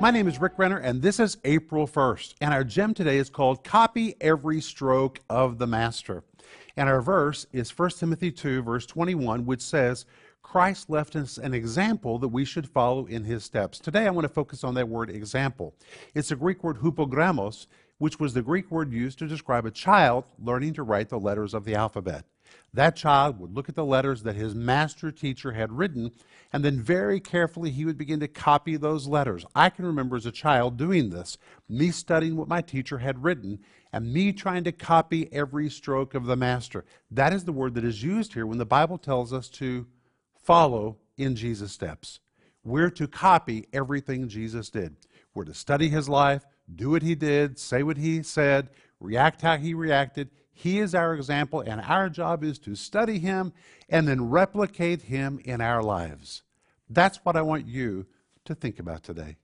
My name is Rick Renner, and this is April 1st. And our gem today is called Copy Every Stroke of the Master. And our verse is 1 Timothy 2, verse 21, which says, Christ left us an example that we should follow in his steps. Today I want to focus on that word example. It's a Greek word hupogrammos, which was the Greek word used to describe a child learning to write the letters of the alphabet. That child would look at the letters that his master teacher had written, and then very carefully he would begin to copy those letters. I can remember as a child doing this, me studying what my teacher had written, and me trying to copy every stroke of the master. That is the word that is used here when the Bible tells us to follow in Jesus' steps. We're to copy everything Jesus did. We're to study his life, do what he did, say what he said, react how he reacted. He is our example, and our job is to study him and then replicate him in our lives. That's what I want you to think about today.